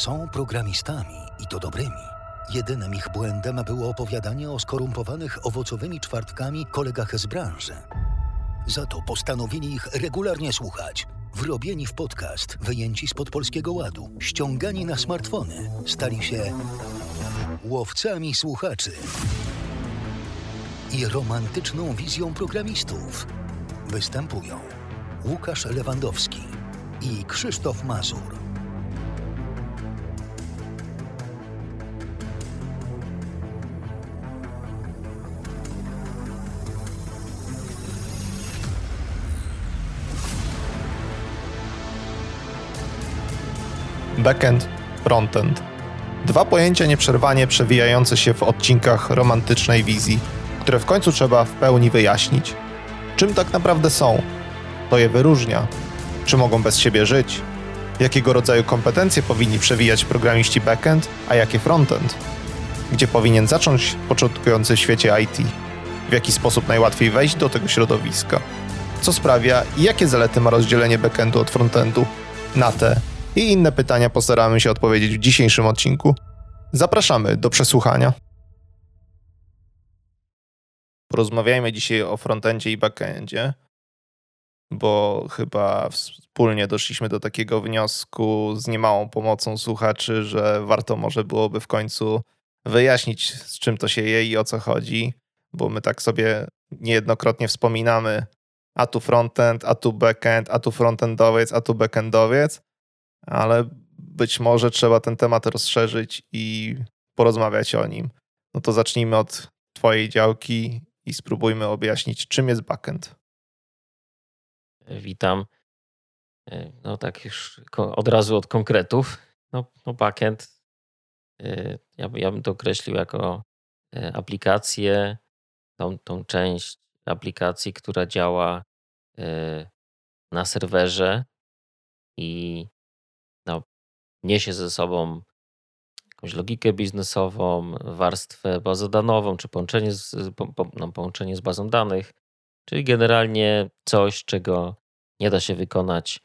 Są programistami i to dobrymi. Jedynym ich błędem było opowiadanie o skorumpowanych owocowymi czwartkami kolegach z branży. Za to postanowili ich regularnie słuchać. Wrobieni w podcast, wyjęci spod polskiego ładu, ściągani na smartfony, stali się łowcami słuchaczy i romantyczną wizją programistów. Występują Łukasz Lewandowski i Krzysztof Mazur. Backend, frontend. Dwa pojęcia nieprzerwanie przewijające się w odcinkach romantycznej wizji, które w końcu trzeba w pełni wyjaśnić. Czym tak naprawdę są? To je wyróżnia. Czy mogą bez siebie żyć? Jakiego rodzaju kompetencje powinni przewijać programiści backend, a jakie frontend? Gdzie powinien zacząć początkujący w świecie IT? W jaki sposób najłatwiej wejść do tego środowiska? Co sprawia i jakie zalety ma rozdzielenie backendu od frontendu? Na te i inne pytania postaramy się odpowiedzieć w dzisiejszym odcinku. Zapraszamy do przesłuchania. Porozmawiajmy dzisiaj o frontendzie i backendzie, bo chyba wspólnie doszliśmy do takiego wniosku z niemałą pomocą słuchaczy, że warto może byłoby w końcu wyjaśnić, z czym to się je i o co chodzi, bo my tak sobie niejednokrotnie wspominamy, a tu frontend, a tu backend, a tu frontendowiec, a tu backendowiec, ale być może trzeba ten temat rozszerzyć i porozmawiać o nim. No to zacznijmy od Twojej działki i spróbujmy objaśnić, czym jest backend. Witam. No tak już od razu od konkretów. No, no backend y, ja, ja bym to określił jako y, aplikację, tą, tą część aplikacji, która działa na serwerze i niesie ze sobą jakąś logikę biznesową, warstwę bazodanową, czy połączenie z, no, połączenie z bazą danych, czyli generalnie coś, czego nie da się wykonać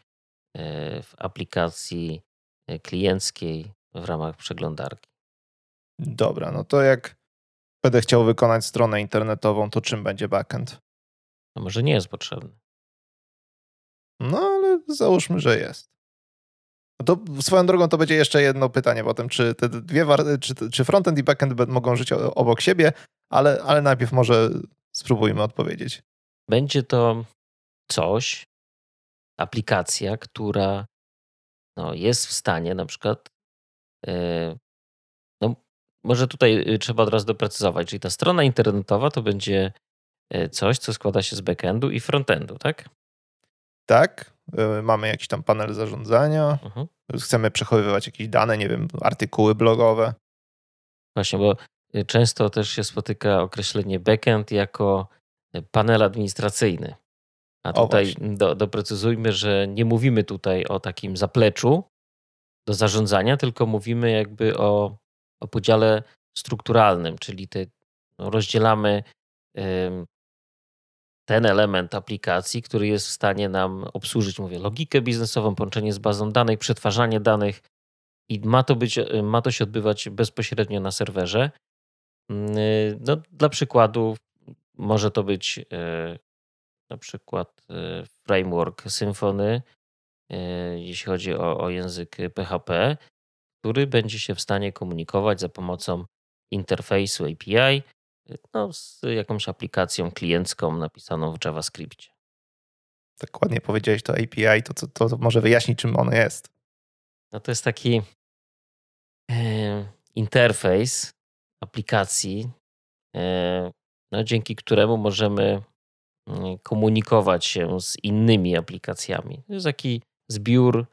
e, w aplikacji e, klienckiej w ramach przeglądarki. Dobra, no to jak będę chciał wykonać stronę internetową, to czym będzie backend? No może nie jest potrzebny. No ale załóżmy, że jest. No to swoją drogą to będzie jeszcze jedno pytanie potem, czy te dwie czy, czy frontend i backend mogą żyć obok siebie, ale, ale najpierw może spróbujmy odpowiedzieć. Będzie to coś, aplikacja, która no, jest w stanie na przykład yy, no, może tutaj y, trzeba od razu doprecyzować, czyli ta strona internetowa to będzie y, coś, co składa się z backendu i frontendu, tak? Tak, mamy jakiś tam panel zarządzania, mhm. chcemy przechowywać jakieś dane, nie wiem, artykuły blogowe. Właśnie, bo y, często też się spotyka określenie backend jako y, panel administracyjny. A tutaj do, doprecyzujmy, że nie mówimy tutaj o takim zapleczu do zarządzania, tylko mówimy jakby o, o podziale strukturalnym, czyli te, no, rozdzielamy ten element aplikacji, który jest w stanie nam obsłużyć, mówię, logikę biznesową, połączenie z bazą danych, przetwarzanie danych i ma to, być, ma to się odbywać bezpośrednio na serwerze. Mm, no, dla przykładu może to być e, na przykład e, framework Symfony, e, jeśli chodzi o, o język PHP, który będzie się w stanie komunikować za pomocą interfejsu API no, z jakąś aplikacją kliencką napisaną w JavaScriptie. Tak ładnie powiedziałeś to API, to, to, to może wyjaśnić, czym ono jest. No to jest taki e, interfejs aplikacji, e, no, dzięki któremu możemy mm, komunikować się z innymi aplikacjami. To jest taki zbiór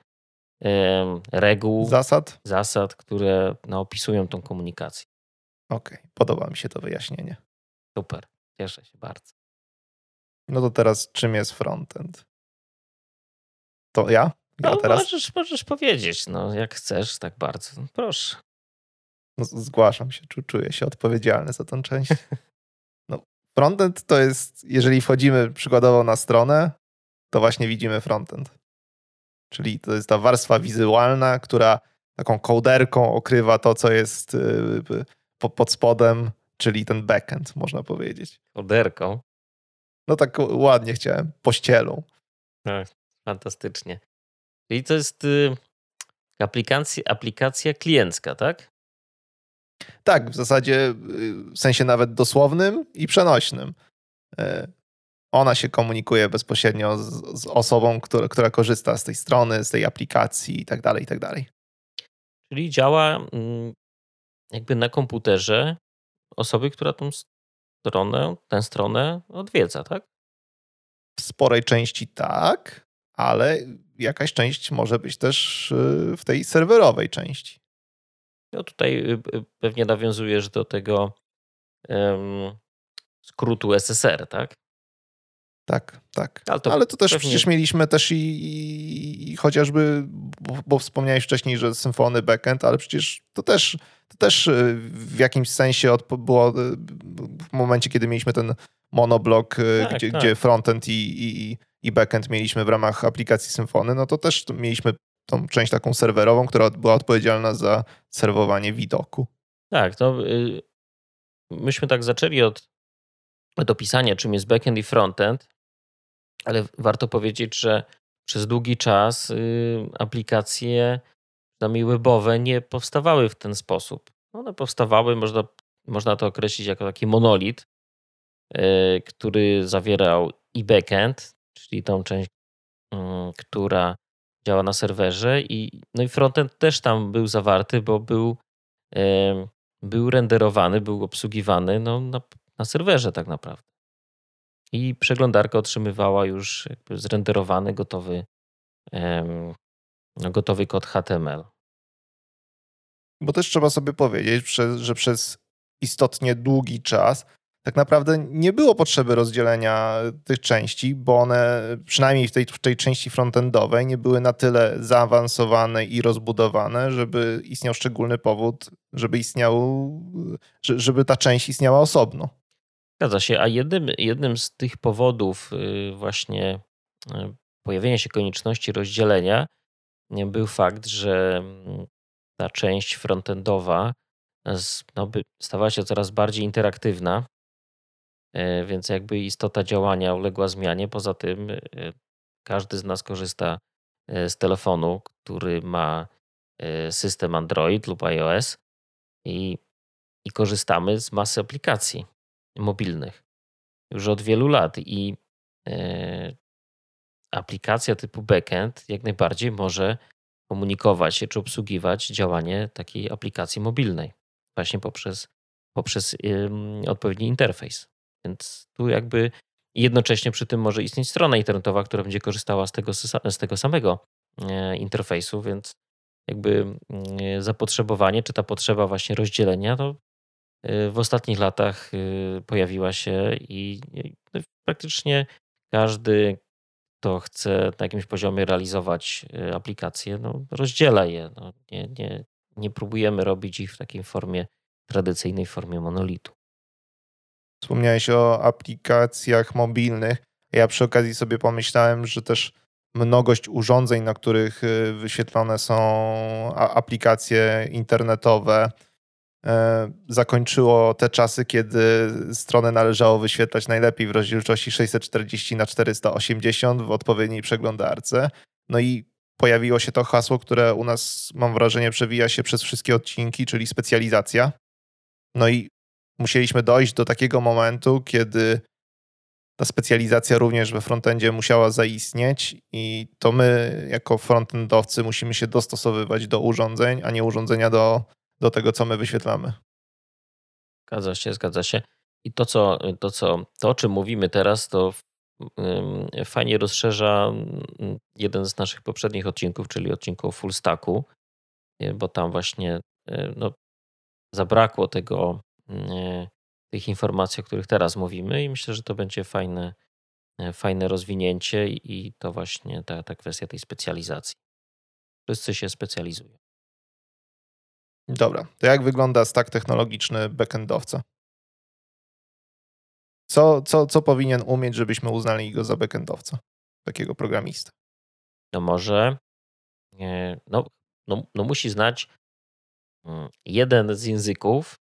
e, reguł, zasad, zasad które no, opisują tą komunikację. Okej, okay, podoba mi się to wyjaśnienie. Super, cieszę się bardzo. No to teraz czym jest frontend? To ja? Ja no, teraz? Możesz, możesz powiedzieć, no jak chcesz, tak bardzo. No, proszę. No, zgłaszam się, czuję się odpowiedzialny za tą część. No, frontend to jest, jeżeli wchodzimy przykładowo na stronę, to właśnie widzimy frontend. Czyli to jest ta warstwa wizualna, która taką kołderką okrywa to, co jest y, pod spodem, czyli ten backend, można powiedzieć. Kołderką? No tak ładnie chciałem, pościelą. Tak, fantastycznie. Czyli to jest y, aplikacja, aplikacja kliencka, tak? Tak, w zasadzie w sensie nawet dosłownym i przenośnym. E, ona się komunikuje bezpośrednio z, z osobą, która, która, korzysta z tej strony, z tej aplikacji i tak dalej, i tak dalej. Czyli działa mm, jakby na komputerze osoby, która tą stronę, tę stronę odwiedza, tak? W sporej części tak, ale jakaś część może być też y, w tej serwerowej części. No tutaj y, y, pewnie nawiązujesz do tego um, skrótu SSR, tak? Tak, tak. Ale to, Ale to też pewnie... przecież mieliśmy też i, i, i chociażby, bo, bo, wspomniałeś wcześniej, że symfony backend, ale przecież to też, to też y, w jakimś sensie od, było w momencie, kiedy mieliśmy ten monoblok, tak, gdzie, tak. gdzie frontend i, i, i backend mieliśmy w ramach aplikacji Symfony, no to też mieliśmy tą część taką serwerową, która była odpowiedzialna za serwowanie widoku. Tak, to y, myśmy tak zaczęli od, od opisania, czym jest backend i frontend, ale warto powiedzieć, że przez długi czas y, aplikacje, przynajmniej webowe, nie powstawały w ten sposób. One powstawały, można, można to określić jako taki monolit, y, który zawierał i backend, czyli tą część, mm, która działa na serwerze i, no i frontend też tam był zawarty, bo był, był renderowany, był obsługiwany no, na, na serwerze tak naprawdę. I przeglądarka otrzymywała już zrenderowany, gotowy, gotowy kod HTML. Bo też trzeba sobie powiedzieć, że przez istotnie długi czas tak naprawdę nie było potrzeby rozdzielenia tych części, bo one przynajmniej w tej, w tej części frontendowej nie były na tyle zaawansowane i rozbudowane, żeby istniał szczególny powód, żeby istniał, żeby ta część istniała osobno. Zgadza się, a jednym, jednym z tych powodów y, właśnie y, pojawienia się konieczności rozdzielenia był fakt, że mm, ta część frontendowa no, stawała się coraz bardziej interaktywna. Więc jakby istota działania uległa zmianie. Poza tym każdy z nas korzysta z telefonu, który ma system Android lub iOS i, i korzystamy z masy aplikacji mobilnych już od wielu lat i aplikacja typu backend jak najbardziej może komunikować się czy obsługiwać działanie takiej aplikacji mobilnej właśnie poprzez, poprzez odpowiedni interfejs. Więc tu jakby jednocześnie przy tym może istnieć strona internetowa, która będzie korzystała z tego, z tego samego e, interfejsu, więc jakby mm, zapotrzebowanie, czy ta potrzeba właśnie rozdzielenia, to e, w ostatnich latach e, pojawiła się i no, praktycznie każdy, kto chce na jakimś poziomie realizować aplikacje, no, rozdziela je. No, nie, nie, nie próbujemy robić ich w takiej formie tradycyjnej formie monolitu. Wspomniałeś o aplikacjach mobilnych. Ja przy okazji sobie pomyślałem, że też mnogość urządzeń, na których y, wyświetlone są aplikacje internetowe, zakończyło te czasy, kiedy stronę należało wyświetlać najlepiej w rozdzielczości 640 na 480 w odpowiedniej przeglądarce. No i pojawiło się to hasło, które u nas, mam wrażenie, przewija się przez wszystkie odcinki, czyli specjalizacja. No i musieliśmy dojść do takiego momentu, kiedy ta specjalizacja również we frontendzie musiała zaistnieć i to my jako frontendowcy musimy się dostosowywać do urządzeń, a nie urządzenia do, do tego, co my wyświetlamy. Zgadza się, zgadza się. I to, co, to, co, to o czym mówimy teraz, to fajnie rozszerza jeden z naszych poprzednich odcinków, czyli odcinku o full stacku, bo tam właśnie no, zabrakło tego E, tych informacji, o których teraz mówimy, i myślę, że to będzie fajne, fajne rozwinięcie i to właśnie ta, ta kwestia tej specjalizacji. Wszyscy się specjalizują. Dobra, to jak wygląda stack technologiczny backendowca? Co, co, co powinien umieć, żebyśmy uznali go za backendowca, takiego programista? No może, no no, no musi znać mm, jeden z języków,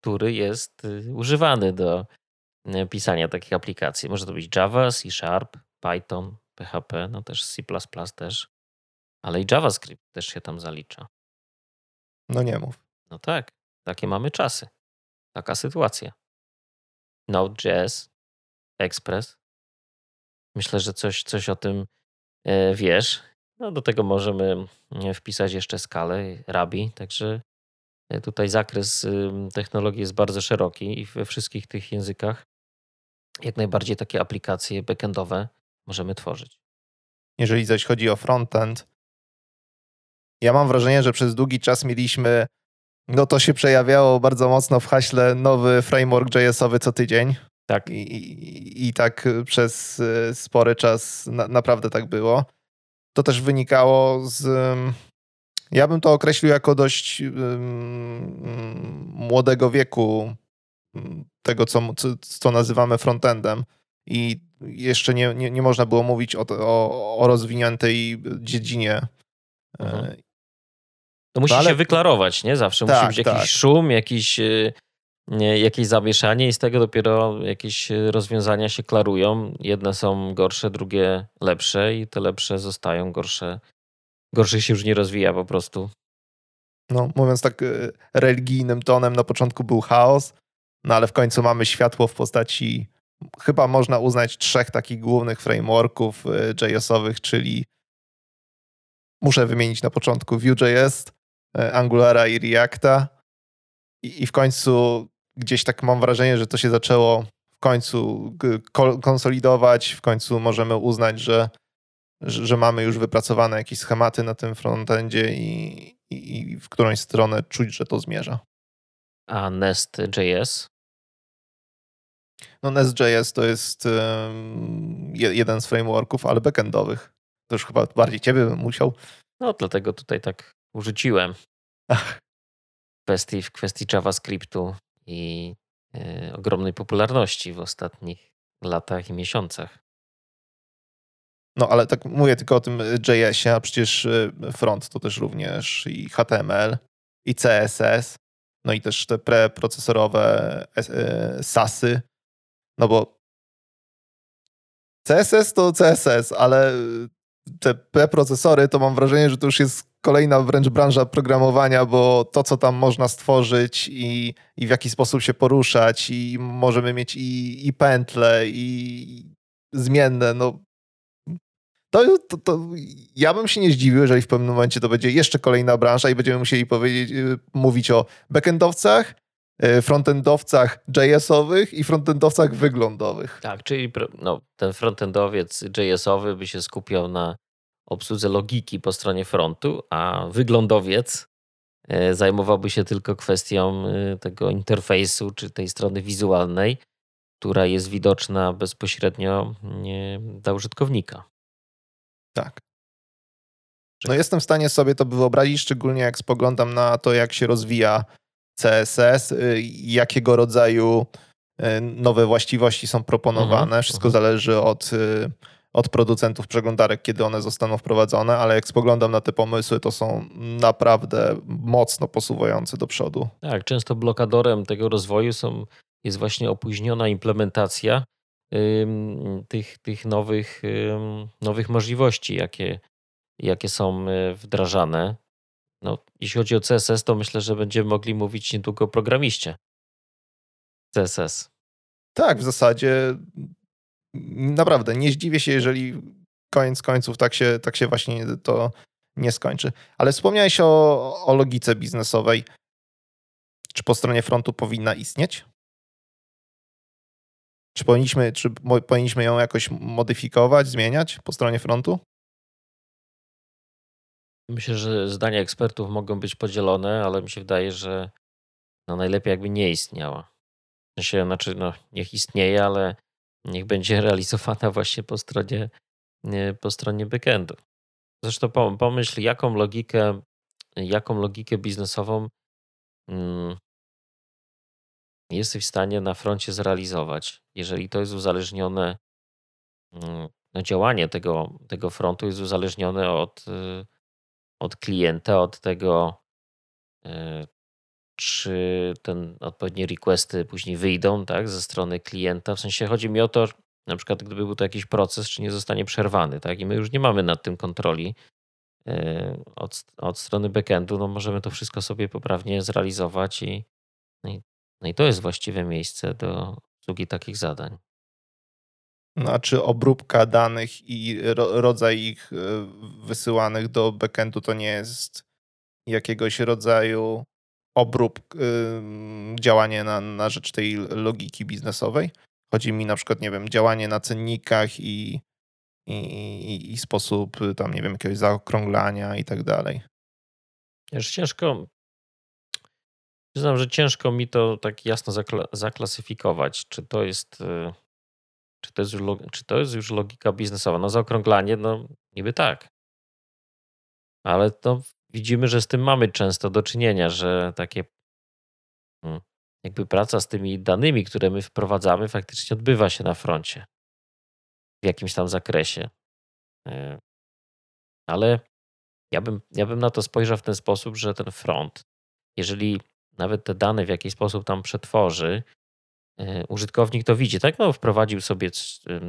który jest y, używany do y, pisania takich aplikacji. Może to być Java, C Sharp, Python, PHP, no też C też, ale i JavaScript też się tam zalicza. No nie mów. No tak, takie mamy czasy. Taka sytuacja. Node.js, Express. Myślę, że coś, coś o tym e, wiesz. No do tego możemy e, wpisać jeszcze skalę, Rabi, także e, tutaj zakres technologii jest bardzo szeroki i we wszystkich tych językach jak najbardziej takie aplikacje backendowe możemy tworzyć. Jeżeli zaś chodzi o frontend, ja mam wrażenie, że przez długi czas mieliśmy, no to się przejawiało bardzo mocno w haśle nowy framework JS-owy co tydzień. Tak. I, i, i tak przez e, spory czas na, naprawdę tak było. To też wynikało z. Ja bym to określił jako dość um, młodego wieku tego, co, co, co nazywamy frontendem. I jeszcze nie, nie, nie można było mówić o, o, o rozwiniętej dziedzinie. Mhm. To musi no ale... się wyklarować, nie? Zawsze tak, musi być jakiś tak. szum, jakiś, y, nie, jakieś zamieszanie i z tego dopiero jakieś rozwiązania się klarują. Jedne są gorsze, drugie lepsze i te lepsze zostają, gorsze, gorsze się już nie rozwija po prostu. No, mówiąc tak y, religijnym tonem, na początku był chaos, no ale w końcu mamy światło w postaci chyba można uznać trzech takich głównych frameworków y, JS-owych, czyli muszę wymienić na początku Vue.js, y, Angulara i Reacta. I, I, w końcu gdzieś tak mam wrażenie, że to się zaczęło w końcu konsolidować, w końcu możemy uznać, że, że, że mamy już wypracowane jakieś schematy na tym frontendzie i, i, i w którąś stronę czuć, że to zmierza. A Nest.js? No Nest.js to jest um, jeden z frameworków, ale backendowych. To już chyba bardziej ciebie bym musiał. No dlatego tutaj tak urzuciłem. Ach. W kwestii, w kwestii JavaScriptu i y, ogromnej popularności w ostatnich latach i miesiącach. No ale tak mówię tylko o tym JS-ie, a przecież e, front to też również i HTML, i CSS, no i też te preprocesorowe SASy, no bo CSS to CSS, ale te preprocesory to mam wrażenie, że to już jest kolejna wręcz branża programowania, bo to, co tam można stworzyć i, i w jaki sposób się poruszać, i możemy mieć i, i pętle, i zmienne, no. To, to, to, ja bym się nie zdziwił, jeżeli w pewnym momencie to będzie jeszcze kolejna branża i będziemy musieli powiedzieć, y, mówić o backendowcach, frontendowcach JS-owych i frontendowcach wyglądowych. Tak, czyli no, ten frontendowiec JS-owy by się skupiał na obsłudze logiki po stronie frontu, a wyglądowiec y, zajmowałby się tylko kwestią tego interfejsu, czy tej strony wizualnej, która jest widoczna bezpośrednio dla użytkownika. Tak. No jestem w stanie sobie to wyobrazić, szczególnie jak spoglądam na to, jak się rozwija CSS, y, jakiego rodzaju y, nowe właściwości są proponowane. Mhm, Wszystko mhm. zależy od, y, od producentów przeglądarek, kiedy one zostaną wprowadzone, ale jak spoglądam na te pomysły, to są naprawdę mocno posuwające do przodu. Tak, często blokadorem tego rozwoju są, jest właśnie opóźniona implementacja tych, tych nowych, nowych możliwości, jakie, jakie są wdrażane. No, jeśli chodzi o CSS, to myślę, że będziemy mogli mówić niedługo o programiście. CSS. Tak, w zasadzie naprawdę nie zdziwię się, jeżeli koniec końców tak się, tak się właśnie to nie skończy. Ale wspomniałeś o, o logice biznesowej. Czy po stronie frontu powinna istnieć? Czy powinniśmy, czy powinniśmy ją jakoś modyfikować, zmieniać po stronie frontu? Myślę, że zdania ekspertów mogą być podzielone, ale mi się wydaje, że no najlepiej jakby nie istniała. Znaczy, no, niech istnieje, ale niech będzie realizowana właśnie po stronie, po stronie backendu. Zresztą pomyśl, jaką logikę, jaką logikę biznesową mm, jesteś w stanie na froncie zrealizować, jeżeli to jest uzależnione, mm, no działanie tego, tego frontu jest uzależnione od, y, od klienta, od tego, czy ten odpowiednie requesty później wyjdą tak, ze strony klienta. W sensie chodzi mi o to, na przykład gdyby był to jakiś proces, czy nie zostanie przerwany, tak? I my już nie mamy nad tym kontroli od, od strony backendu, no możemy to wszystko sobie poprawnie zrealizować i, no i, no i to jest właściwe miejsce do obsługi takich zadań. A czy obróbka danych i ro, rodzaj ich e, wysyłanych do backendu to nie jest jakiegoś rodzaju obrób, działanie na, na rzecz tej logiki biznesowej? Chodzi mi na przykład, nie wiem, działanie na cennikach i, i, i sposób tam, nie wiem, jakiegoś zaokrąglania i tak dalej. Wiesz, ciężko, przyznam, że ciężko mi to tak jasno zakla zaklasyfikować, czy to jest y, czy to jest, już, czy to jest już logika biznesowa? No zaokrąglanie, no niby tak. Ale to widzimy, że z tym mamy często do czynienia, że takie hmm, jakby praca z tymi danymi, które my wprowadzamy, faktycznie odbywa się na froncie w jakimś tam zakresie. E, ale ja bym, ja bym na to spojrzał w ten sposób, że ten front, jeżeli nawet te dane w jakiś sposób tam przetworzy, użytkownik to widzi, tak? No, wprowadził sobie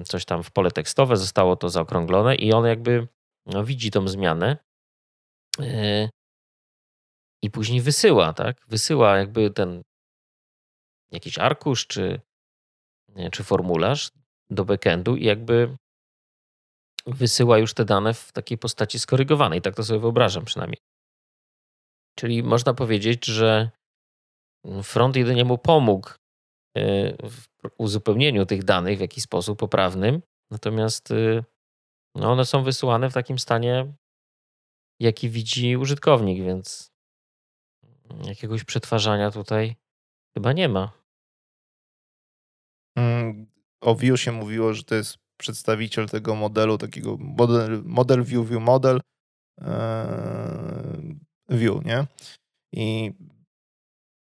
coś tam w pole tekstowe, zostało to zaokrąglone i on jakby no, widzi tą zmianę e, i później wysyła, tak? Wysyła jakby ten jakiś arkusz czy, czy formularz do backendu i jakby wysyła już te dane w takiej postaci skorygowanej. Tak to sobie wyobrażam przynajmniej. Czyli można powiedzieć, że front jedynie mu pomógł w uzupełnieniu tych danych w jakiś sposób poprawnym, natomiast e, no one są wysyłane w takim stanie, jaki widzi użytkownik, więc jakiegoś przetwarzania tutaj chyba nie ma. Mm, o Vue się mówiło, że to jest przedstawiciel tego modelu, takiego model, model view, view model, e, view, nie? I,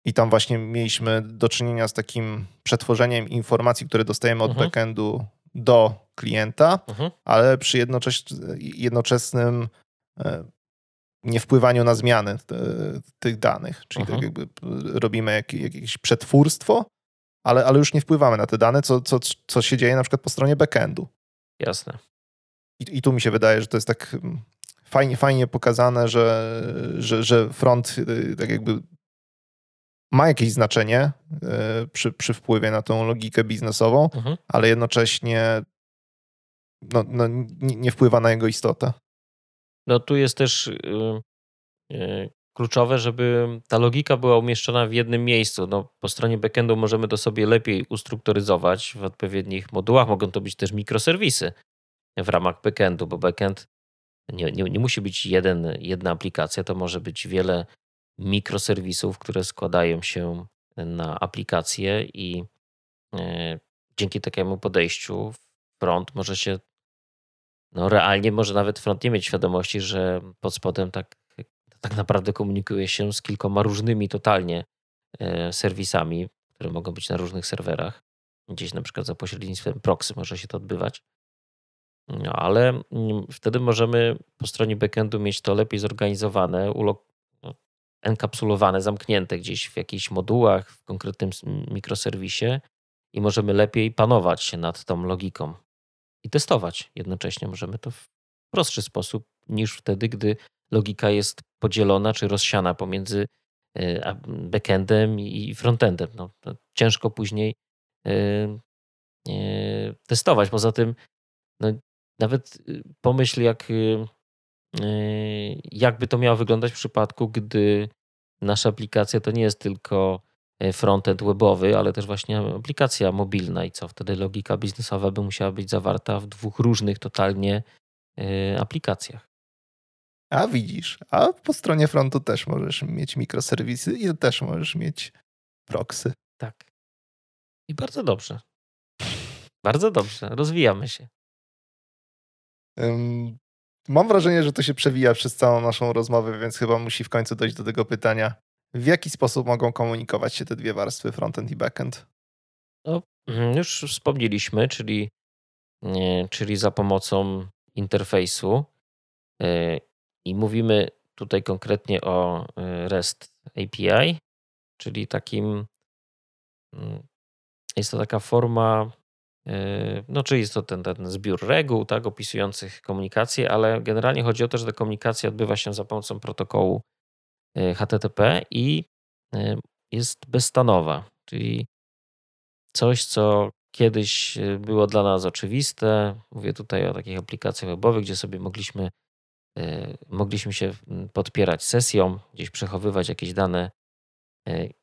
I tam właśnie mieliśmy do czynienia z takim przetworzeniem informacji, które dostajemy od mhm. backendu do klienta, mhm. ale przy jednoczes jednoczesnym e, nie wpływaniu na zmiany te, tych danych. Czyli tak mhm. tak jakby robimy jak, jakieś przetwórstwo, ale, ale już nie wpływamy na te dane, co, co, co się dzieje na przykład po stronie backendu. Jasne. I, I tu mi się wydaje, że to jest tak mm, fajnie, fajnie pokazane, że, że, że front y, tak jakby ma jakieś znaczenie y, przy, przy wpływie na tą logikę biznesową, mhm. ale jednocześnie no, no, nie, nie, wpływa na jego istotę. No tu jest też yy, kluczowe, żeby ta logika była umieszczona w jednym miejscu. No, po stronie backendu możemy to sobie lepiej ustrukturyzować w odpowiednich modułach. Mogą to być też mikroserwisy w ramach backendu, bo backend nie, nie, nie musi być jeden, jedna aplikacja, to może być wiele mikroserwisów, które składają się na aplikację i e, dzięki takiemu podejściu front może się, no realnie może nawet front nie mieć świadomości, że pod spodem tak tak naprawdę komunikuje się z kilkoma różnymi totalnie e, serwisami, które mogą być na różnych serwerach. Gdzieś na przykład za pośrednictwem proxy może się to odbywać. No, ale mm, wtedy możemy po stronie backendu mieć to lepiej zorganizowane, enkapsulowane, zamknięte gdzieś w jakichś modułach, w konkretnym mikroserwisie i możemy lepiej panować się nad tą logiką i testować jednocześnie. Możemy to w prostszy sposób niż wtedy, gdy logika jest podzielona czy rozsiana pomiędzy e, backendem i frontendem. No, ciężko później e, e, testować. Poza tym, no, nawet pomyśl, jak, jakby to miało wyglądać w przypadku, gdy nasza aplikacja to nie jest tylko frontend webowy, ale też właśnie aplikacja mobilna i co wtedy logika biznesowa by musiała być zawarta w dwóch różnych totalnie aplikacjach. A widzisz, a po stronie frontu też możesz mieć mikroserwisy i też możesz mieć proxy. Tak. I bardzo dobrze. Bardzo dobrze. Rozwijamy się. Um, mam wrażenie, że to się przewija przez całą naszą rozmowę, więc chyba musi w końcu dojść do tego pytania. W jaki sposób mogą komunikować się te dwie warstwy, frontend i backend? No, mhm, już wspomnieliśmy, czyli, czyli za pomocą interfejsu. E, i mówimy tutaj konkretnie o REST API, czyli takim mm, jest to taka forma, no czyli jest to ten, ten zbiór reguł, tak, opisujących komunikację, ale generalnie chodzi o to, że ta komunikacja odbywa się za pomocą protokołu HTTP i jest bezstanowa, czyli coś, co kiedyś było dla nas oczywiste. Mówię tutaj o takich aplikacjach webowych, gdzie sobie mogliśmy, mogliśmy się mm, podpierać sesją, gdzieś przechowywać jakieś dane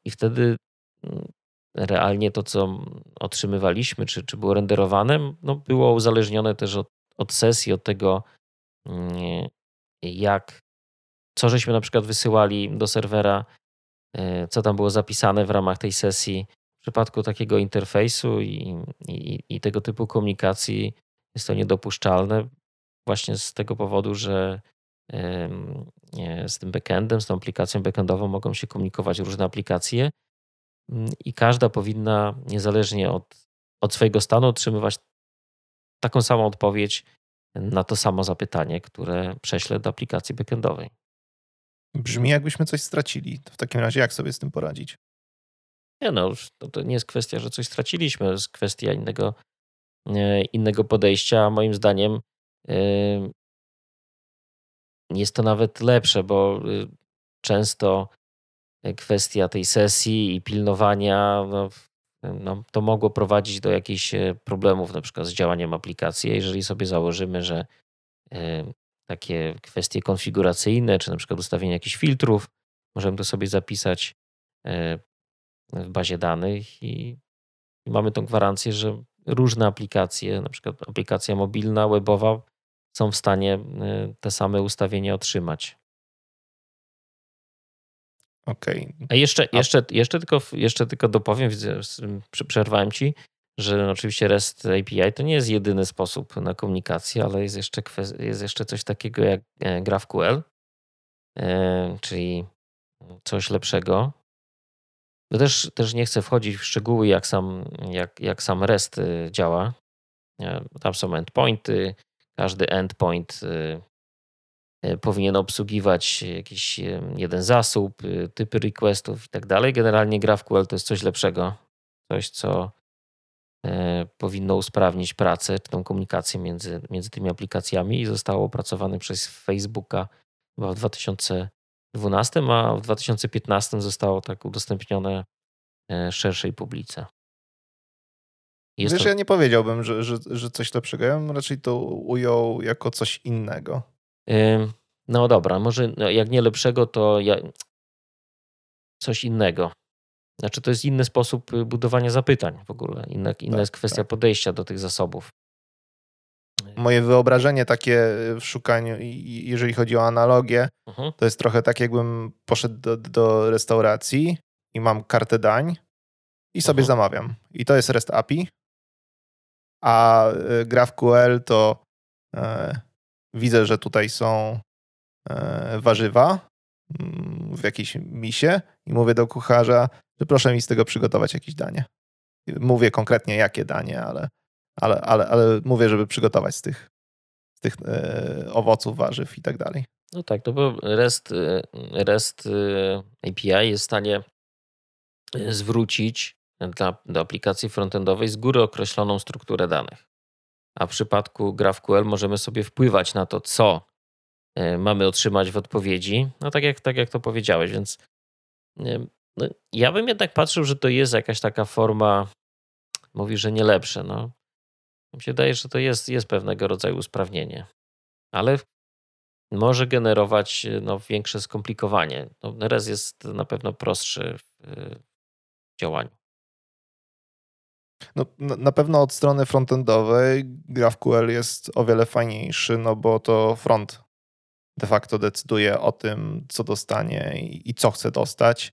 i wtedy mm, realnie to, co otrzymywaliśmy, czy, czy było renderowane, no było uzależnione też od, od sesji, od tego, mm, jak, co żeśmy na przykład wysyłali do serwera, co tam było zapisane w ramach tej sesji. W przypadku takiego interfejsu i, i, i tego typu komunikacji jest to niedopuszczalne właśnie z tego powodu, że z tym backendem, z tą aplikacją backendową mogą się komunikować różne aplikacje i każda powinna niezależnie od, od swojego stanu otrzymywać taką samą odpowiedź na to samo zapytanie, które prześlę do aplikacji backendowej. Brzmi jakbyśmy coś stracili. To w takim razie jak sobie z tym poradzić? Nie no, to nie jest kwestia, że coś straciliśmy, to jest kwestia innego, e, innego podejścia. Moim zdaniem jest to nawet lepsze, bo y, często kwestia tej sesji i pilnowania no, no, to mogło prowadzić do jakichś e, problemów, na przykład z działaniem aplikacji. Jeżeli sobie założymy, że takie kwestie konfiguracyjne, czy na przykład ustawienie jakichś filtrów, możemy to sobie zapisać e, w bazie danych i, i mamy tą gwarancję, że różne aplikacje, na przykład aplikacja mobilna, webowa, są w stanie te same ustawienia otrzymać. Okej. Okay. A jeszcze, jeszcze, jeszcze, tylko, jeszcze tylko dopowiem, widzę, przerwałem ci, że oczywiście REST API to nie jest jedyny sposób na komunikację, ale jest jeszcze, jest jeszcze coś takiego jak e, GraphQL, e, czyli coś lepszego, no też, też nie chcę wchodzić w szczegóły, jak sam, jak, jak sam REST y, działa. Tam są endpointy. Każdy endpoint powinien obsługiwać jakiś jeden zasób, typy requestów i tak dalej. Generalnie GraphQL to jest coś lepszego. Coś, co powinno usprawnić pracę, tą komunikację między, między tymi aplikacjami i zostało opracowane przez Facebooka chyba w 2000 2012, a w 2015 zostało tak udostępnione e, szerszej publice. Jest Wiesz, to... ja nie powiedziałbym, że, że, że coś lepszego. Ja bym raczej to ujął jako coś innego. No dobra, może no, jak nie lepszego, to ja... coś innego. Znaczy, to jest inny sposób budowania zapytań w ogóle. Inna, inna tak, jest kwestia tak. podejścia do tych zasobów moje wyobrażenie takie w szukaniu, jeżeli chodzi o analogię, uh-huh. to jest trochę tak, jakbym poszedł do, do restauracji i mam kartę dań i sobie uh-huh. zamawiam. I to jest REST API, a e, GraphQL to e, widzę, że tutaj są e, warzywa mm, w jakiejś misie i mówię do kucharza, że proszę mi z tego przygotować jakieś danie. Mówię konkretnie jakie danie, ale ale, ale, ale mówię, żeby przygotować z tych, z tych e, owoców, warzyw i tak dalej. No tak, no bo REST, e, REST API jest w stanie zwrócić dla, do aplikacji frontendowej z góry określoną strukturę danych. A w przypadku GraphQL możemy sobie wpływać na to, co mamy otrzymać w odpowiedzi. No tak jak, tak jak to powiedziałeś, więc no, ja bym jednak patrzył, że to jest jakaś taka forma, mówi, że nie lepsze. No. Mi się wydaje, że to jest, jest pewnego rodzaju usprawnienie, ale może generować no, większe skomplikowanie. No, RES jest na pewno prostszy w działaniu. No, na pewno od strony frontendowej GraphQL jest o wiele fajniejszy, no bo to front de facto decyduje o tym, co dostanie i, co chce dostać.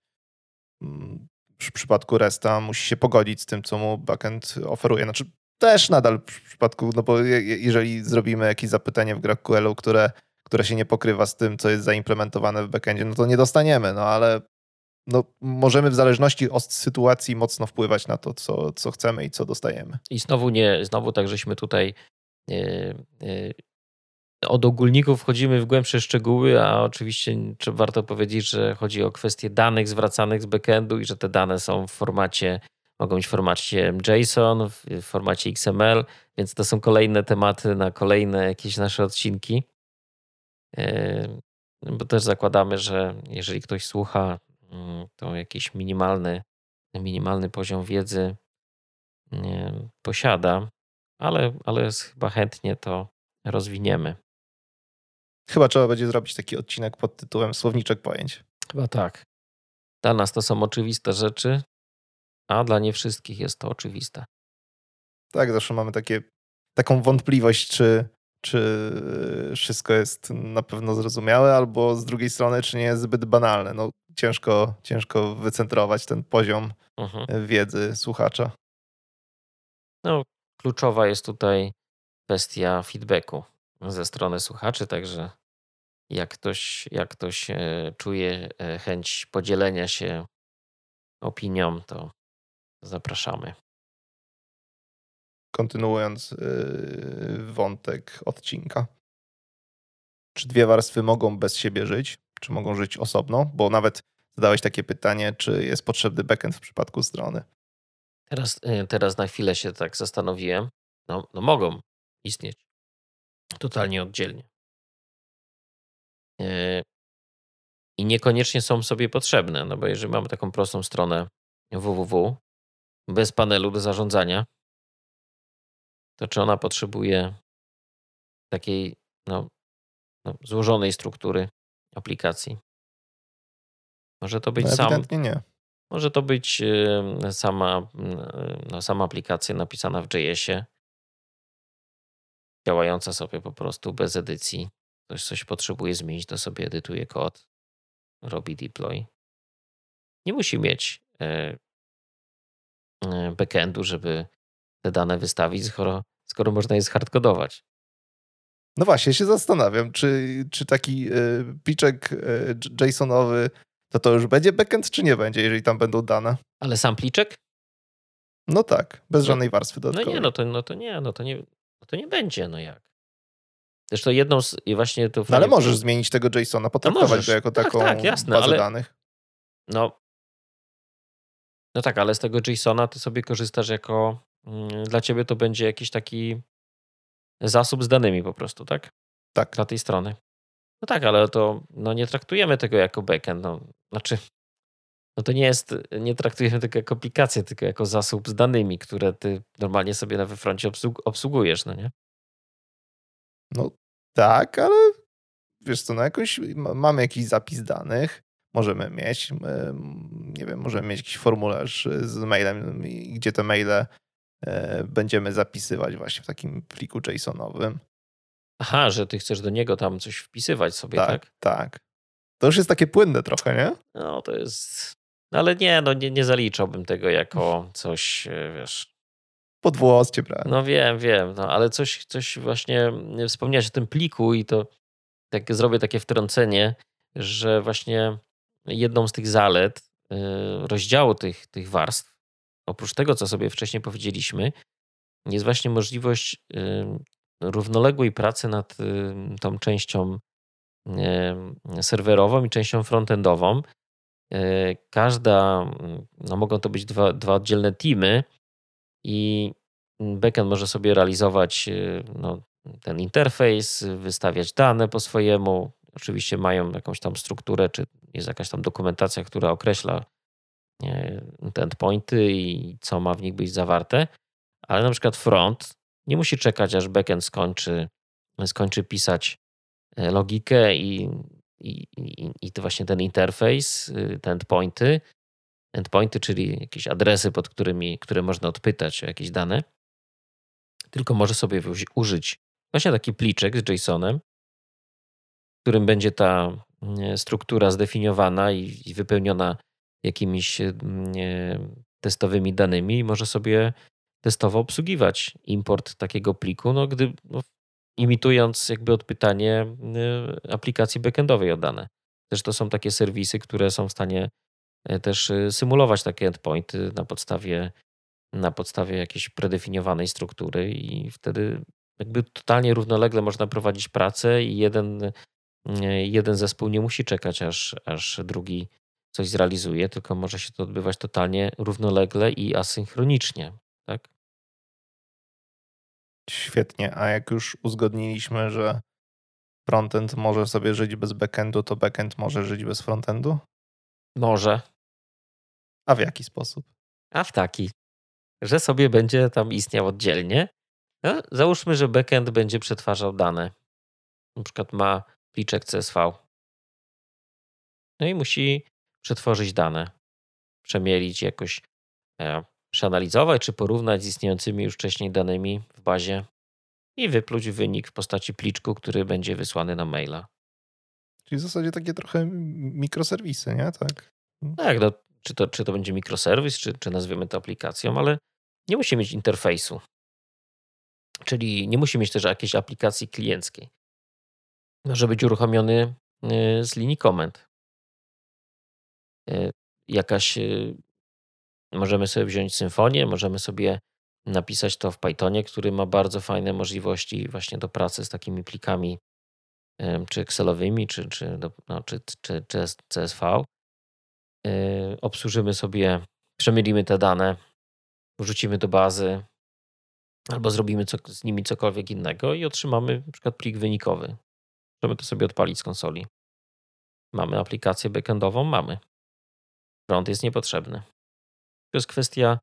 Mm, w przypadku RESTA musi się pogodzić z tym, co mu backend oferuje. Znaczy, też nadal w przypadku, no bo jeżeli zrobimy jakieś zapytanie w GraphQL-u, które, które się nie pokrywa z tym, co jest zaimplementowane w backendzie, no to nie dostaniemy, no ale no, możemy w zależności od sytuacji mocno wpływać na to, co, co chcemy i co dostajemy. I znowu nie, znowu tak, żeśmy tutaj yy, yy, od ogólników wchodzimy w głębsze szczegóły, a oczywiście warto powiedzieć, że chodzi o kwestie danych zwracanych z backendu i że te dane są w formacie, mogą być w formacie JSON, w formacie XML, więc to są kolejne tematy na kolejne jakieś nasze odcinki. Bo też zakładamy, że jeżeli ktoś słucha, to jakiś minimalny, minimalny poziom wiedzy posiada, ale, ale chyba chętnie to rozwiniemy. Chyba trzeba będzie zrobić taki odcinek pod tytułem Słowniczek pojęć. Chyba tak. Dla nas to są oczywiste rzeczy, a dla nie wszystkich jest to oczywiste. Tak, zawsze mamy takie, taką wątpliwość, czy, czy wszystko jest na pewno zrozumiałe, albo z drugiej strony, czy nie jest zbyt banalne. No, ciężko, ciężko wycentrować ten poziom mhm. wiedzy słuchacza. No, kluczowa jest tutaj kwestia feedbacku ze strony słuchaczy, także jak ktoś, jak ktoś e, czuje e, chęć podzielenia się opinią, to zapraszamy. Kontynuując e, wątek odcinka. Czy dwie warstwy mogą bez siebie żyć? Czy mogą żyć osobno? Bo nawet zadałeś takie pytanie, czy jest potrzebny backend w przypadku strony. Teraz, teraz na chwilę się tak zastanowiłem. No, no mogą istnieć totalnie oddzielnie. E, I niekoniecznie są sobie potrzebne, no bo jeżeli mamy taką prostą stronę www bez panelu do zarządzania, to czy ona potrzebuje takiej no, no złożonej struktury aplikacji? Może to być no, sam. nie. Może to być sama, no, sama aplikacja napisana w JS-ie, działająca sobie po prostu bez edycji. Ktoś coś potrzebuje zmienić, to sobie edytuje kod, robi deploy. Nie musi mieć e, e, backendu, żeby te dane wystawić, skoro, skoro można je zhardkodować. No właśnie, się zastanawiam, czy, czy taki e, pliczek JSONowy to to już będzie backend, czy nie będzie, jeżeli tam będą dane? Ale sam pliczek? No tak, bez no, żadnej warstwy dodatkowej. No nie, no to, no to nie, no to nie, no to nie będzie, no jak. Zresztą jedną z, i właśnie to... No ale możesz zmienić tego JSON-a, potraktować no go jako tak, taką tak, jasne, bazę ale, danych. No, no tak, ale z tego JSON-a ty sobie korzystasz jako... Mm, dla ciebie to będzie jakiś taki zasób z danymi po prostu, tak? Tak. Dla tej strony. No tak, ale to no nie traktujemy tego jako backend. No, znaczy, no to nie jest, nie traktujemy tego jako aplikację, tylko jako zasób z danymi, które ty normalnie sobie na wyfroncie obsług, obsługujesz, no nie? No tak, ale wiesz co, no jakoś mamy jakiś zapis danych, możemy mieć, nie wiem, możemy mieć jakiś formularz z mailem, gdzie te maile będziemy zapisywać właśnie w takim pliku JSONowym. Aha, że ty chcesz do niego tam coś wpisywać sobie, tak? Tak, tak. To już jest takie płynne trochę, nie? No to jest... No, ale nie, no nie, nie zaliczałbym tego jako coś, e, wiesz, pod włos cię brałem. No wiem, wiem, no, ale coś, coś właśnie wspomniałeś o tym pliku i to tak zrobię takie wtrącenie, że właśnie jedną z tych zalet y, rozdziału tych, tych warstw, oprócz tego, co sobie wcześniej powiedzieliśmy, jest właśnie możliwość równoległej pracy nad tą częścią serwerową i częścią frontendową. Każda, no mogą to być dwa, dwa oddzielne teamy, i backend może sobie realizować y, no, ten interfejs, wystawiać dane po swojemu. Oczywiście mają jakąś tam strukturę, czy jest jakaś tam dokumentacja, która określa te endpointy i co ma w nich być zawarte, ale na przykład front nie musi czekać, aż backend skończy, skończy pisać e, logikę i, i, i, i to właśnie ten interfejs, y, te endpointy, endpointy, czyli jakieś adresy, pod którymi, które można odpytać o jakieś dane, tylko może sobie użyć właśnie taki pliczek z JSON-em, w którym będzie ta struktura zdefiniowana i wypełniona jakimiś testowymi danymi i może sobie testowo obsługiwać import takiego pliku, no, gdy, no, imitując jakby odpytanie aplikacji backendowej o dane. Też to są takie serwisy, które są w stanie E, też symulować takie endpointy na podstawie, na podstawie jakiejś predefiniowanej struktury i wtedy jakby totalnie równolegle można prowadzić pracę i jeden, jeden zespół nie musi czekać, aż, aż drugi coś zrealizuje, tylko może się to odbywać totalnie równolegle i asynchronicznie. Tak? Świetnie. A jak już uzgodniliśmy, że frontend może sobie żyć bez backendu, to backend może żyć bez frontendu? Może. A w jaki sposób? A w taki, że sobie będzie tam istniał oddzielnie. No, załóżmy, że backend będzie przetwarzał dane. Na przykład ma pliczek CSV. No i musi przetworzyć dane, przemielić jakoś, e, przeanalizować czy porównać z istniejącymi już wcześniej danymi w bazie i wypluć wynik w postaci pliczku, który będzie wysłany na maila. Czyli w zasadzie takie trochę mikroserwisy, nie? Tak. Tak, no, czy, to, czy to będzie mikroserwis, czy, czy nazwiemy to aplikacją, ale nie musi mieć interfejsu. Czyli nie musi mieć też jakiejś aplikacji klienckiej. Może być uruchomiony y, z linii komend. Y, jakaś, y, możemy sobie wziąć symfonię, możemy sobie napisać to w Pythonie, który ma bardzo fajne możliwości właśnie do pracy z takimi plikami, czy Excelowymi, czy, czy, no, czy, czy, czy CSV. Obsłużymy sobie, przemielimy te dane, wrzucimy do bazy, albo zrobimy co, z nimi cokolwiek innego i otrzymamy przykład plik wynikowy. Możemy to sobie odpalić z konsoli. Mamy aplikację backendową? Mamy. Front jest niepotrzebny. To jest kwestia,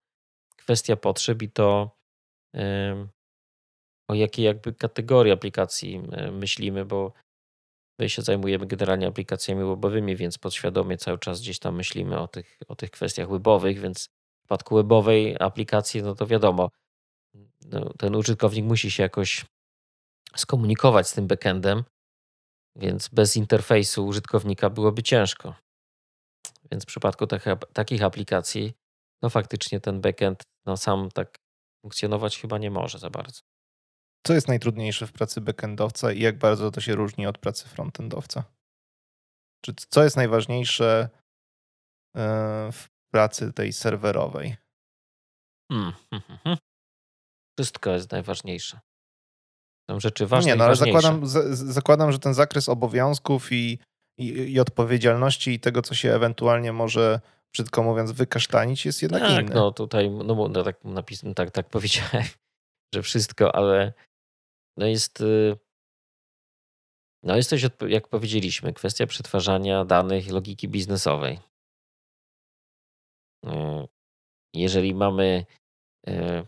kwestia potrzeb i to o jakiej jakby kategorii aplikacji myślimy, bo my się zajmujemy generalnie aplikacjami webowymi, więc podświadomie cały czas gdzieś tam myślimy o tych, o tych kwestiach webowych, więc w przypadku webowej aplikacji, no to wiadomo, no, ten użytkownik musi się jakoś skomunikować z tym backendem, więc bez interfejsu użytkownika byłoby ciężko. Więc w przypadku takich aplikacji, no faktycznie ten backend no sam tak funkcjonować chyba nie może za bardzo. Co jest najtrudniejsze w pracy backendowca i jak bardzo to się różni od pracy frontendowca? Czy co jest najważniejsze e, w pracy tej serwerowej? Hmm, hmm, hmm. Wszystko jest najważniejsze. Są rzeczy ważne. Nie, no ale zakładam, z, zakładam, że ten zakres obowiązków i, i, i, odpowiedzialności i tego, co się ewentualnie może, brzydko mówiąc, wykasztanić, jest jednak tak, inny. No tutaj, no, no tak, napis, tak, tak powiedziałem, że wszystko, ale no jest. Y, no jest coś, jak powiedzieliśmy, kwestia przetwarzania danych logiki biznesowej. Y, jeżeli mamy y,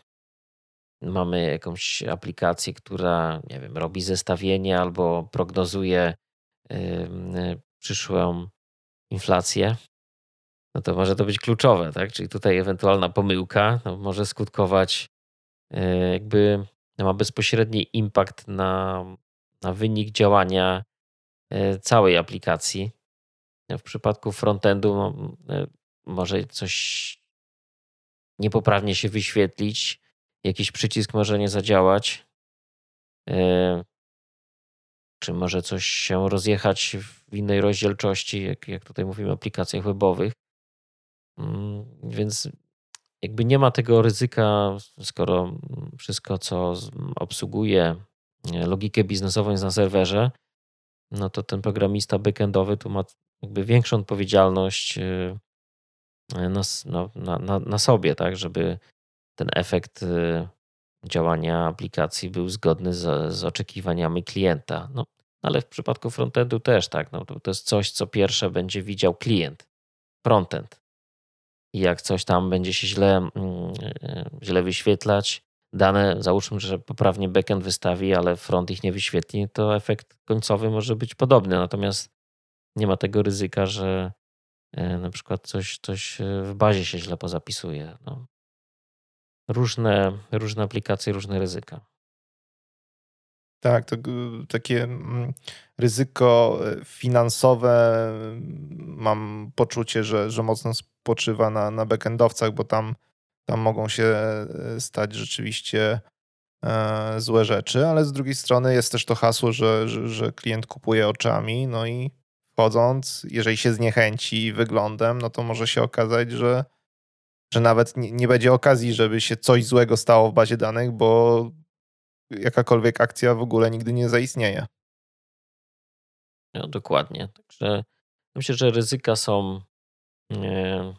mamy jakąś aplikację, która, nie wiem, robi zestawienie albo prognozuje przyszłą inflację, no to może to być kluczowe, tak? Czyli tutaj ewentualna pomyłka no może skutkować, e, jakby ma bezpośredni impact na, na wynik działania e, całej aplikacji. W przypadku frontendu no, może coś niepoprawnie się wyświetlić, jakiś przycisk może nie zadziałać, czy może coś się rozjechać w innej rozdzielczości, jak, jak tutaj mówimy o aplikacjach webowych. Mm, więc jakby nie ma tego ryzyka, skoro wszystko, co obsługuje e, logikę biznesową jest na serwerze, no to ten programista backendowy tu ma jakby większą odpowiedzialność e, na, no, na, na, na sobie, tak, żeby ten efekt działania aplikacji był zgodny z, z oczekiwaniami klienta. No, ale w przypadku frontendu też tak. No, to, to jest coś, co pierwsze będzie widział klient, frontend. I jak coś tam będzie się źle, mm, y, źle wyświetlać, dane, załóżmy, że poprawnie backend wystawi, ale front ich nie wyświetli, to efekt końcowy może być podobny. Natomiast nie ma tego ryzyka, że y, na przykład coś, coś w bazie się źle pozapisuje. No różne, różne aplikacje, różne ryzyka. Tak, to takie mm, ryzyko e, finansowe mam poczucie, że, że mocno spoczywa na, na backendowcach, bo tam, tam mogą się e, stać rzeczywiście e, złe rzeczy, ale z drugiej strony jest też to hasło, że, że, że klient kupuje oczami, no i wchodząc, jeżeli się zniechęci wyglądem, no to może się okazać, że że nawet nie, nie będzie okazji, żeby się coś złego stało w bazie danych, bo jakakolwiek akcja w ogóle nigdy nie zaistnieje. No, dokładnie. Także myślę, że ryzyka są e,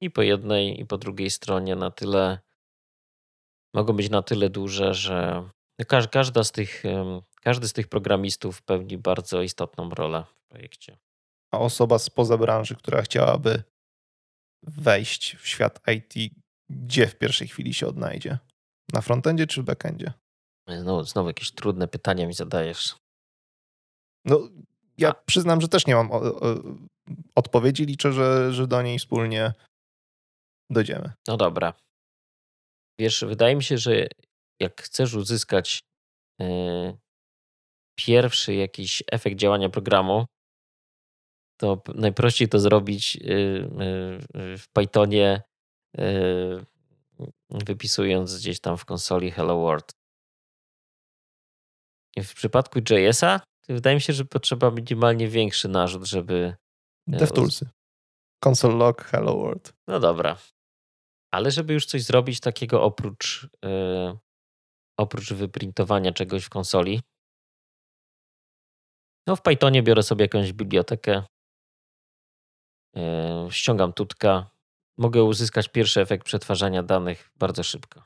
i po jednej, i po drugiej stronie na tyle, mogą być na tyle duże, że każda z tych, każdy z tych programistów pełni bardzo istotną rolę w projekcie. A osoba spoza branży, która chciałaby wejść w świat IT, gdzie w pierwszej chwili się odnajdzie? Na frontendzie czy w backendzie? No, znowu jakieś trudne pytania mi zadajesz. No, ja przyznam, że też nie mam odpowiedzi. Liczę, że, że do niej wspólnie dojdziemy. No dobra. Wiesz, wydaje mi się, że jak chcesz uzyskać yy, pierwszy jakiś efekt działania programu, to najprościej to zrobić yy, yy, w Pythonie, wypisując gdzieś tam w konsoli Hello World. W przypadku JS-a wydaje mi się, że potrzeba minimalnie większy narzut, żeby. DevToolsy. Console log Hello World. No dobra. Ale żeby już coś zrobić takiego oprócz, yy, oprócz wyprintowania czegoś w konsoli, no w Pythonie biorę sobie jakąś bibliotekę, ściągam tutka, mogę uzyskać pierwszy efekt przetwarzania danych bardzo szybko.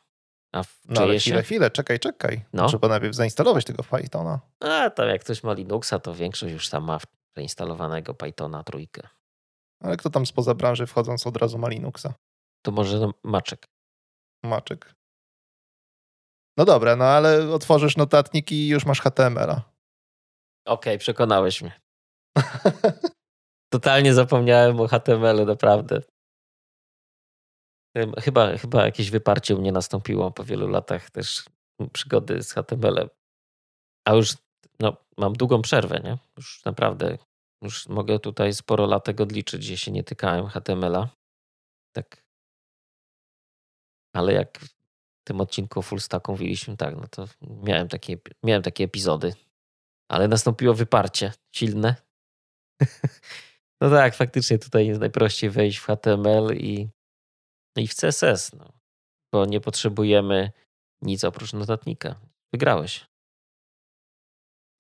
A w no ale chwilę, chwilę, czekaj, czekaj. No. Trzeba najpierw zainstalować tego Pythona. A tam jak ktoś ma Linuxa, to większość już tam ma zainstalowanego Pythona trójkę. Ale kto tam spoza branży wchodząc od razu ma Linuxa? To może Maczek. Maczek. No dobra, no ale otworzysz notatnik i już masz HTML-a. Okej, okay, przekonałeś mnie. Totalnie zapomniałem o HTML-u, naprawdę. Chyba, chyba jakieś wyparcie u mnie nastąpiło po wielu latach też przygody z HTML-em. A już no, mam długą przerwę, nie? Już naprawdę, już mogę tutaj sporo latek odliczyć, gdzie się nie tykałem HTML-a. Tak ale jak w tym odcinku full stack mówiliśmy, tak, no to miałem takie, miałem takie epizody. Ale nastąpiło wyparcie silne. no tak, faktycznie tutaj jest najprościej wejść w HTML i, i w CSS, no, bo nie potrzebujemy nic oprócz notatnika. Wygrałeś.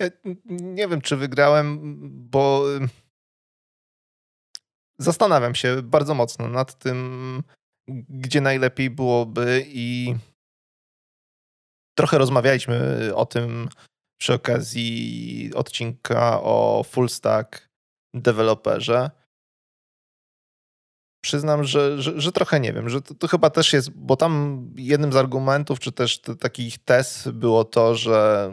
Ja nie wiem, czy wygrałem, bo zastanawiam się bardzo mocno nad tym, gdzie najlepiej byłoby i trochę rozmawialiśmy o tym przy okazji odcinka o full stack deweloperze. Przyznam, że, że, że, trochę nie wiem, że to, to, chyba też jest, bo tam jednym z argumentów, czy też takich tez było to, że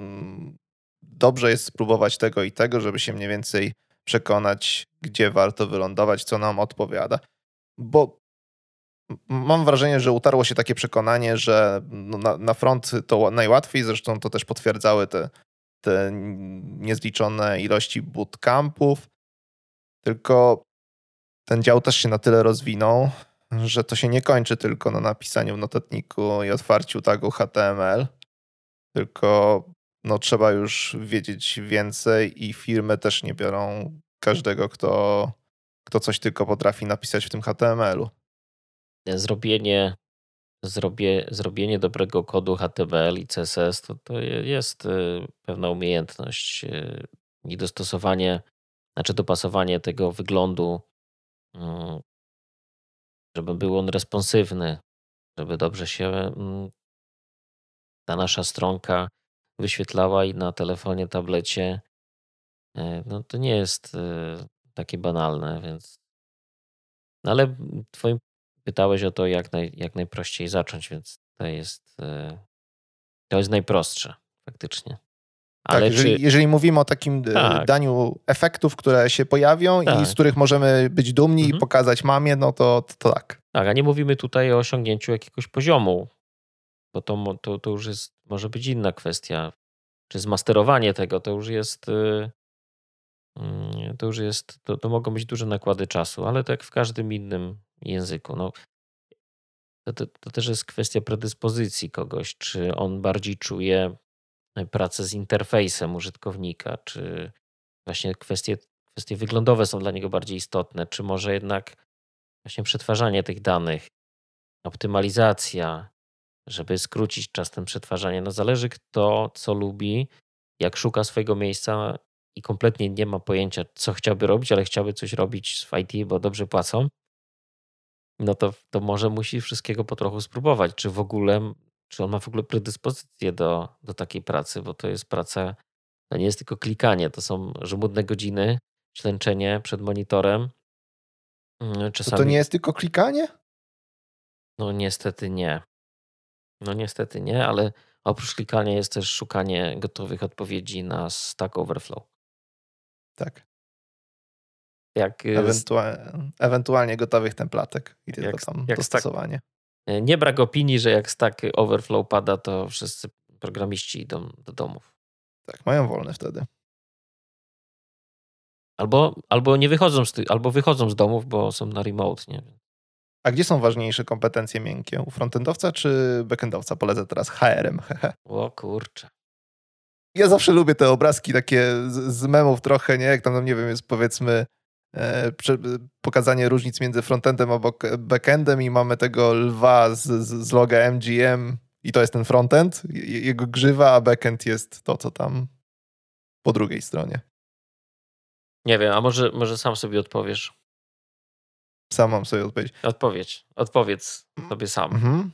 dobrze jest spróbować tego i tego, żeby się mniej więcej przekonać, gdzie warto wylądować, co nam odpowiada. Bo mam wrażenie, że utarło się takie przekonanie, że no, na, na front to najłatwiej, zresztą to też potwierdzały te, te niezliczone ilości bootcampów, tylko ten dział też się na tyle rozwinął, że to się nie kończy tylko na napisaniu w notatniku i otwarciu tagu HTML, tylko no, trzeba już wiedzieć więcej i firmy też nie biorą każdego, kto, kto coś tylko potrafi napisać w tym HTML-u zrobienie, zrobie, zrobienie dobrego kodu HTML i CSS to, to jest y, pewna umiejętność y, i dostosowanie, znaczy dopasowanie tego wyglądu, mm, żeby był on responsywny, żeby dobrze się mm, ta nasza stronka wyświetlała i na telefonie, tablecie. Y, no to nie jest takie banalne, więc. No ale Twoim pytałeś o to, jak, naj, jak najprościej zacząć, więc to jest, e, to jest najprostsze faktycznie. Tak, Ale tak, jeżeli, czy... jeżeli, mówimy o takim e, tak. daniu efektów, które się pojawią tak. i z których możemy być dumni mhm. i pokazać mamie, no to, to, to tak. Tak, a nie mówimy tutaj o osiągnięciu jakiegoś poziomu, bo to, to, to już jest, może być inna kwestia. Czy zmasterowanie tego to już jest. E, mm, to już jest, to, to mogą być duże nakłady czasu, ale tak w każdym innym języku. No, to, to, to też jest kwestia predyspozycji kogoś, czy on bardziej czuje pracę z interfejsem użytkownika, czy właśnie kwestie, kwestie wyglądowe są dla niego bardziej istotne, czy może jednak właśnie przetwarzanie tych danych, optymalizacja, żeby skrócić czas ten przetwarzania. No zależy kto co lubi, jak szuka swojego miejsca i kompletnie nie ma pojęcia, co chciałby robić, ale chciałby coś robić w IT, bo dobrze płacą, no to, to może musi wszystkiego po trochu spróbować. Czy w ogóle, czy on ma w ogóle predyspozycję do, do takiej pracy, bo to jest praca, to nie jest tylko klikanie, to są żmudne godziny, ślęczenie przed monitorem. Czasami... To, to nie jest tylko klikanie? No niestety nie. No niestety nie, ale oprócz klikania jest też szukanie gotowych odpowiedzi na Stack Overflow. Tak. Jak, y, ewentualnie gotowych templatek i tylko tam jak dostosowanie. Stack, nie brak opinii, że jak Stack Overflow pada, to wszyscy programiści idą do domów. Tak, mają wolne wtedy. Albo, albo nie wychodzą z, albo wychodzą z domów, bo są na remote, nie wiem. A gdzie są ważniejsze kompetencje miękkie? U frontendowca czy backendowca? Polecę teraz HR-em. o kurczę. Ja zawsze lubię te obrazki takie z, z memów trochę, nie? Jak tam, nie wiem, jest powiedzmy e, pokazanie różnic między frontendem a backendem i mamy tego lwa z, z, loga MGM i to jest ten frontend, jego grzywa, a backend jest to, co tam po drugiej stronie. Nie wiem, a może, może sam sobie odpowiesz? Sam mam sobie odpowiedzieć. Odpowiedź. Odpowiedz sobie sam. Mhm.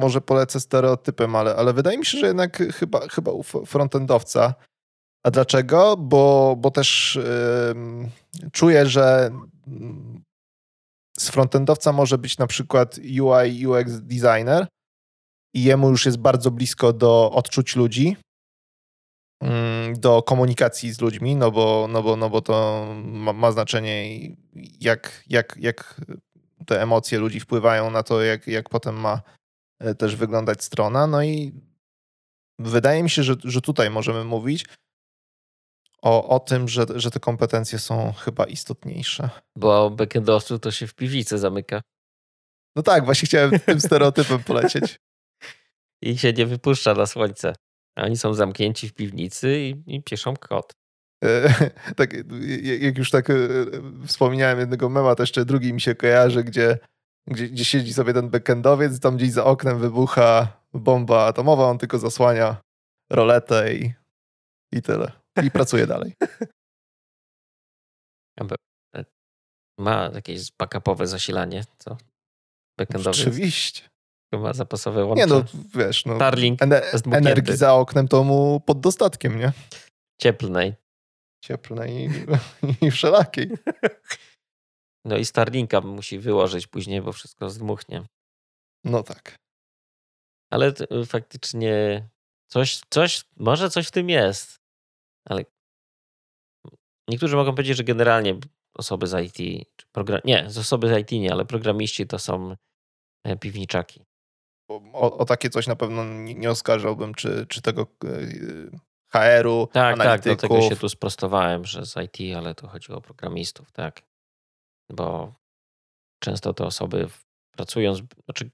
Może polecę stereotypem, ale, ale wydaje mi się, że jednak chyba, chyba u frontendowca. A dlaczego? Bo, bo też yy, czuję, że z frontendowca może być na przykład UI, UX designer i jemu już jest bardzo blisko do odczuć ludzi, Mm, do komunikacji z ludźmi, no bo, no bo, no bo to ma, ma znaczenie, jak, jak, jak te emocje ludzi wpływają na to, jak, jak potem ma e, też wyglądać strona. No i wydaje mi się, że, że tutaj możemy mówić o, o tym, że, że te kompetencje są chyba istotniejsze. Bo backendowców to się w piwnicy zamyka. No tak, właśnie chciałem tym stereotypem polecieć. I się nie wypuszcza na słońce. Oni są zamknięci w piwnicy i, i piszą kod. E, tak, jak już tak e, wspomniałem jednego mema, to jeszcze drugi mi się kojarzy, gdzie, gdzie, gdzie siedzi sobie ten backendowiec, tam gdzieś za oknem wybucha bomba atomowa, on tylko zasłania roletę i, i tyle. I pracuje dalej. E, ma jakieś backupowe zasilanie, co? Backendowiec? Oczywiście. Chyba zapasowe łącze. Nie no, wiesz, no, Starlink ener- energii za oknem to mu pod dostatkiem, nie? Cieplnej. Cieplnej i, i wszelakiej. No i Starlinka musi wyłożyć później, bo wszystko zdmuchnie. No tak. Ale faktycznie coś, coś, może coś w tym jest. Ale niektórzy mogą powiedzieć, że generalnie osoby z IT, czy program... nie, osoby z IT nie, ale programiści to są e, piwniczaki o, o, takie coś na pewno nie, oskarżałbym, czy, czy tego e, HR-u, Tak, analityków. tak, do tego się tu sprostowałem, że z IT, ale to chodziło o programistów, tak. Bo często te osoby pracują, znaczy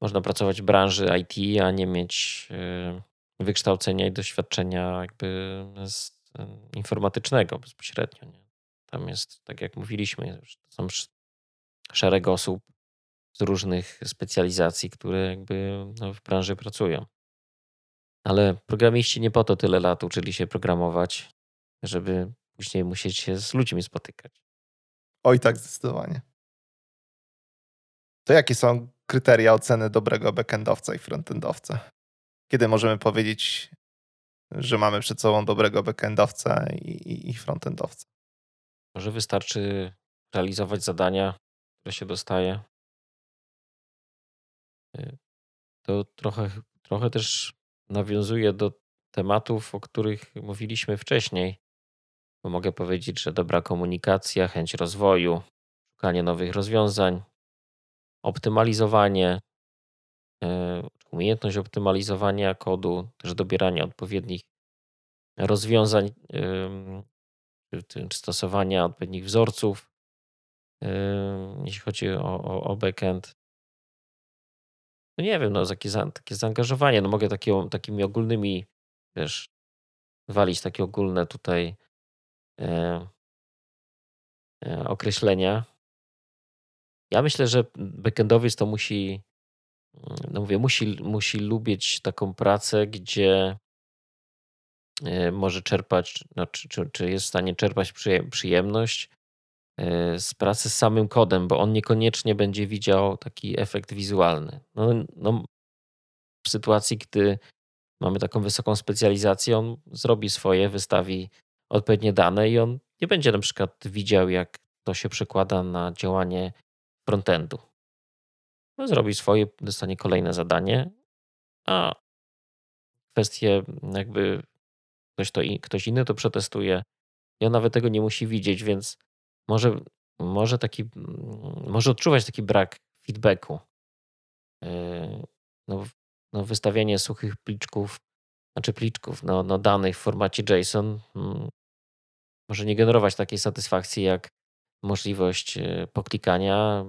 można pracować w branży IT, a nie mieć e, wykształcenia i doświadczenia jakby z, informatycznego bezpośrednio. Nie? Tam jest, tak jak mówiliśmy, są szereg osób, z różnych specjalizacji, które jakby no, w branży pracują. Ale programiści nie po to tyle lat uczyli się programować, żeby później musieć się z ludźmi spotykać. Oj, tak, zdecydowanie. To jakie są kryteria oceny dobrego backendowca i frontendowca? Kiedy możemy powiedzieć, że mamy przed sobą dobrego backendowca i, i frontendowca? Może wystarczy realizować zadania, które się dostaje, Y, to trochę, trochę też nawiązuje do tematów, o których mówiliśmy wcześniej. Bo mogę powiedzieć, że dobra komunikacja, chęć rozwoju, szukanie nowych rozwiązań, optymalizowanie, y, umiejętność optymalizowania kodu, też dobierania odpowiednich rozwiązań, czy stosowania odpowiednich wzorców, jeśli chodzi o, o, o backend no nie wiem, no takie, takie zaangażowanie, no mogę takie, takimi ogólnymi, wiesz, walić takie ogólne tutaj e, e, określenia. Ja myślę, że backendowiec to musi no mówię, musi, musi lubić taką pracę, gdzie e, może czerpać, no, czy, czy, czy jest w stanie czerpać przyjemność e, z pracy z samym kodem, bo on niekoniecznie będzie widział taki efekt wizualny. No, no, w sytuacji, gdy mamy taką wysoką specjalizację, on zrobi swoje, wystawi odpowiednie dane i on nie będzie na przykład widział, jak to się przekłada na działanie frontendu. No, zrobi swoje, dostanie kolejne zadanie, a kwestie jakby ktoś, to, ktoś inny to przetestuje i on nawet tego nie musi widzieć, więc może, może taki, może odczuwać taki brak feedbacku. Yy, no, no wystawianie suchych pliczków, znaczy pliczków, no, no danych w formacie JSON mm, może nie generować takiej satysfakcji jak możliwość e, poklikania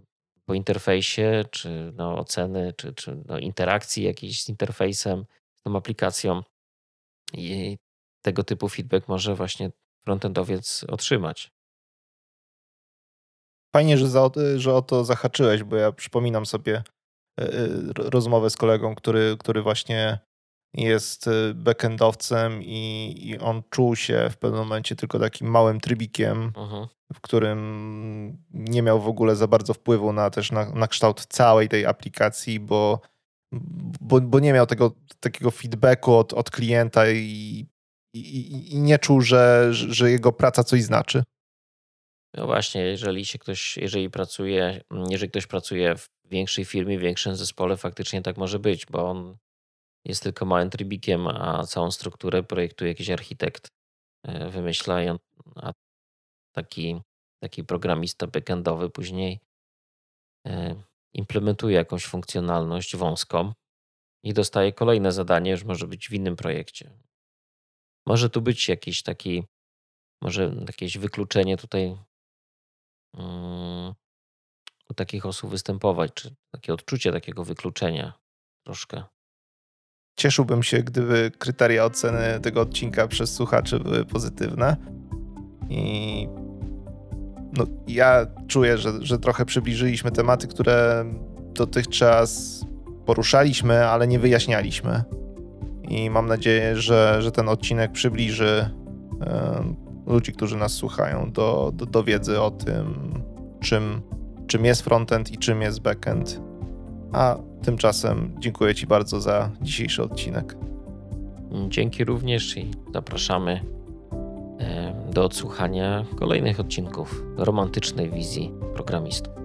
po interfejsie, czy no, oceny, czy, czy no, interakcji jakiejś z interfejsem, z tą aplikacją. I tego typu feedback może właśnie frontendowiec otrzymać. Fajnie, że, za, że o to zahaczyłeś, bo ja przypominam sobie e, e, rozmowę z kolegą, który, który właśnie jest y, backendowcem i, i on czuł się w pewnym momencie tylko takim małym trybikiem, uh-huh. w którym nie miał w ogóle za bardzo wpływu na też na, na kształt całej tej aplikacji, bo, bo, bo nie miał tego takiego feedbacku od, od klienta i, i, i nie czuł, że, że jego praca coś znaczy. No właśnie, jeżeli się ktoś, jeżeli pracuje, jeżeli ktoś pracuje w większej firmie, w większym zespole, faktycznie tak może być, bo on jest tylko małym trybikiem, a całą strukturę projektuje jakiś architekt, e, wymyśla, a taki, taki programista backendowy później e, implementuje jakąś funkcjonalność wąską i dostaje kolejne zadanie, już może być w innym projekcie. Może tu być jakiś taki, może jakieś wykluczenie tutaj um, u takich osób występować, czy takie odczucie takiego wykluczenia troszkę. Cieszyłbym się, gdyby kryteria oceny tego odcinka przez słuchaczy były pozytywne. I no, ja czuję, że, że trochę przybliżyliśmy tematy, które dotychczas poruszaliśmy, ale nie wyjaśnialiśmy. I mam nadzieję, że, że ten odcinek przybliży ludzi, którzy nas słuchają, do, do, do wiedzy o tym, czym, czym jest frontend i czym jest backend. A Tymczasem dziękuję Ci bardzo za dzisiejszy odcinek. Dzięki również i zapraszamy do odsłuchania kolejnych odcinków romantycznej wizji programistów.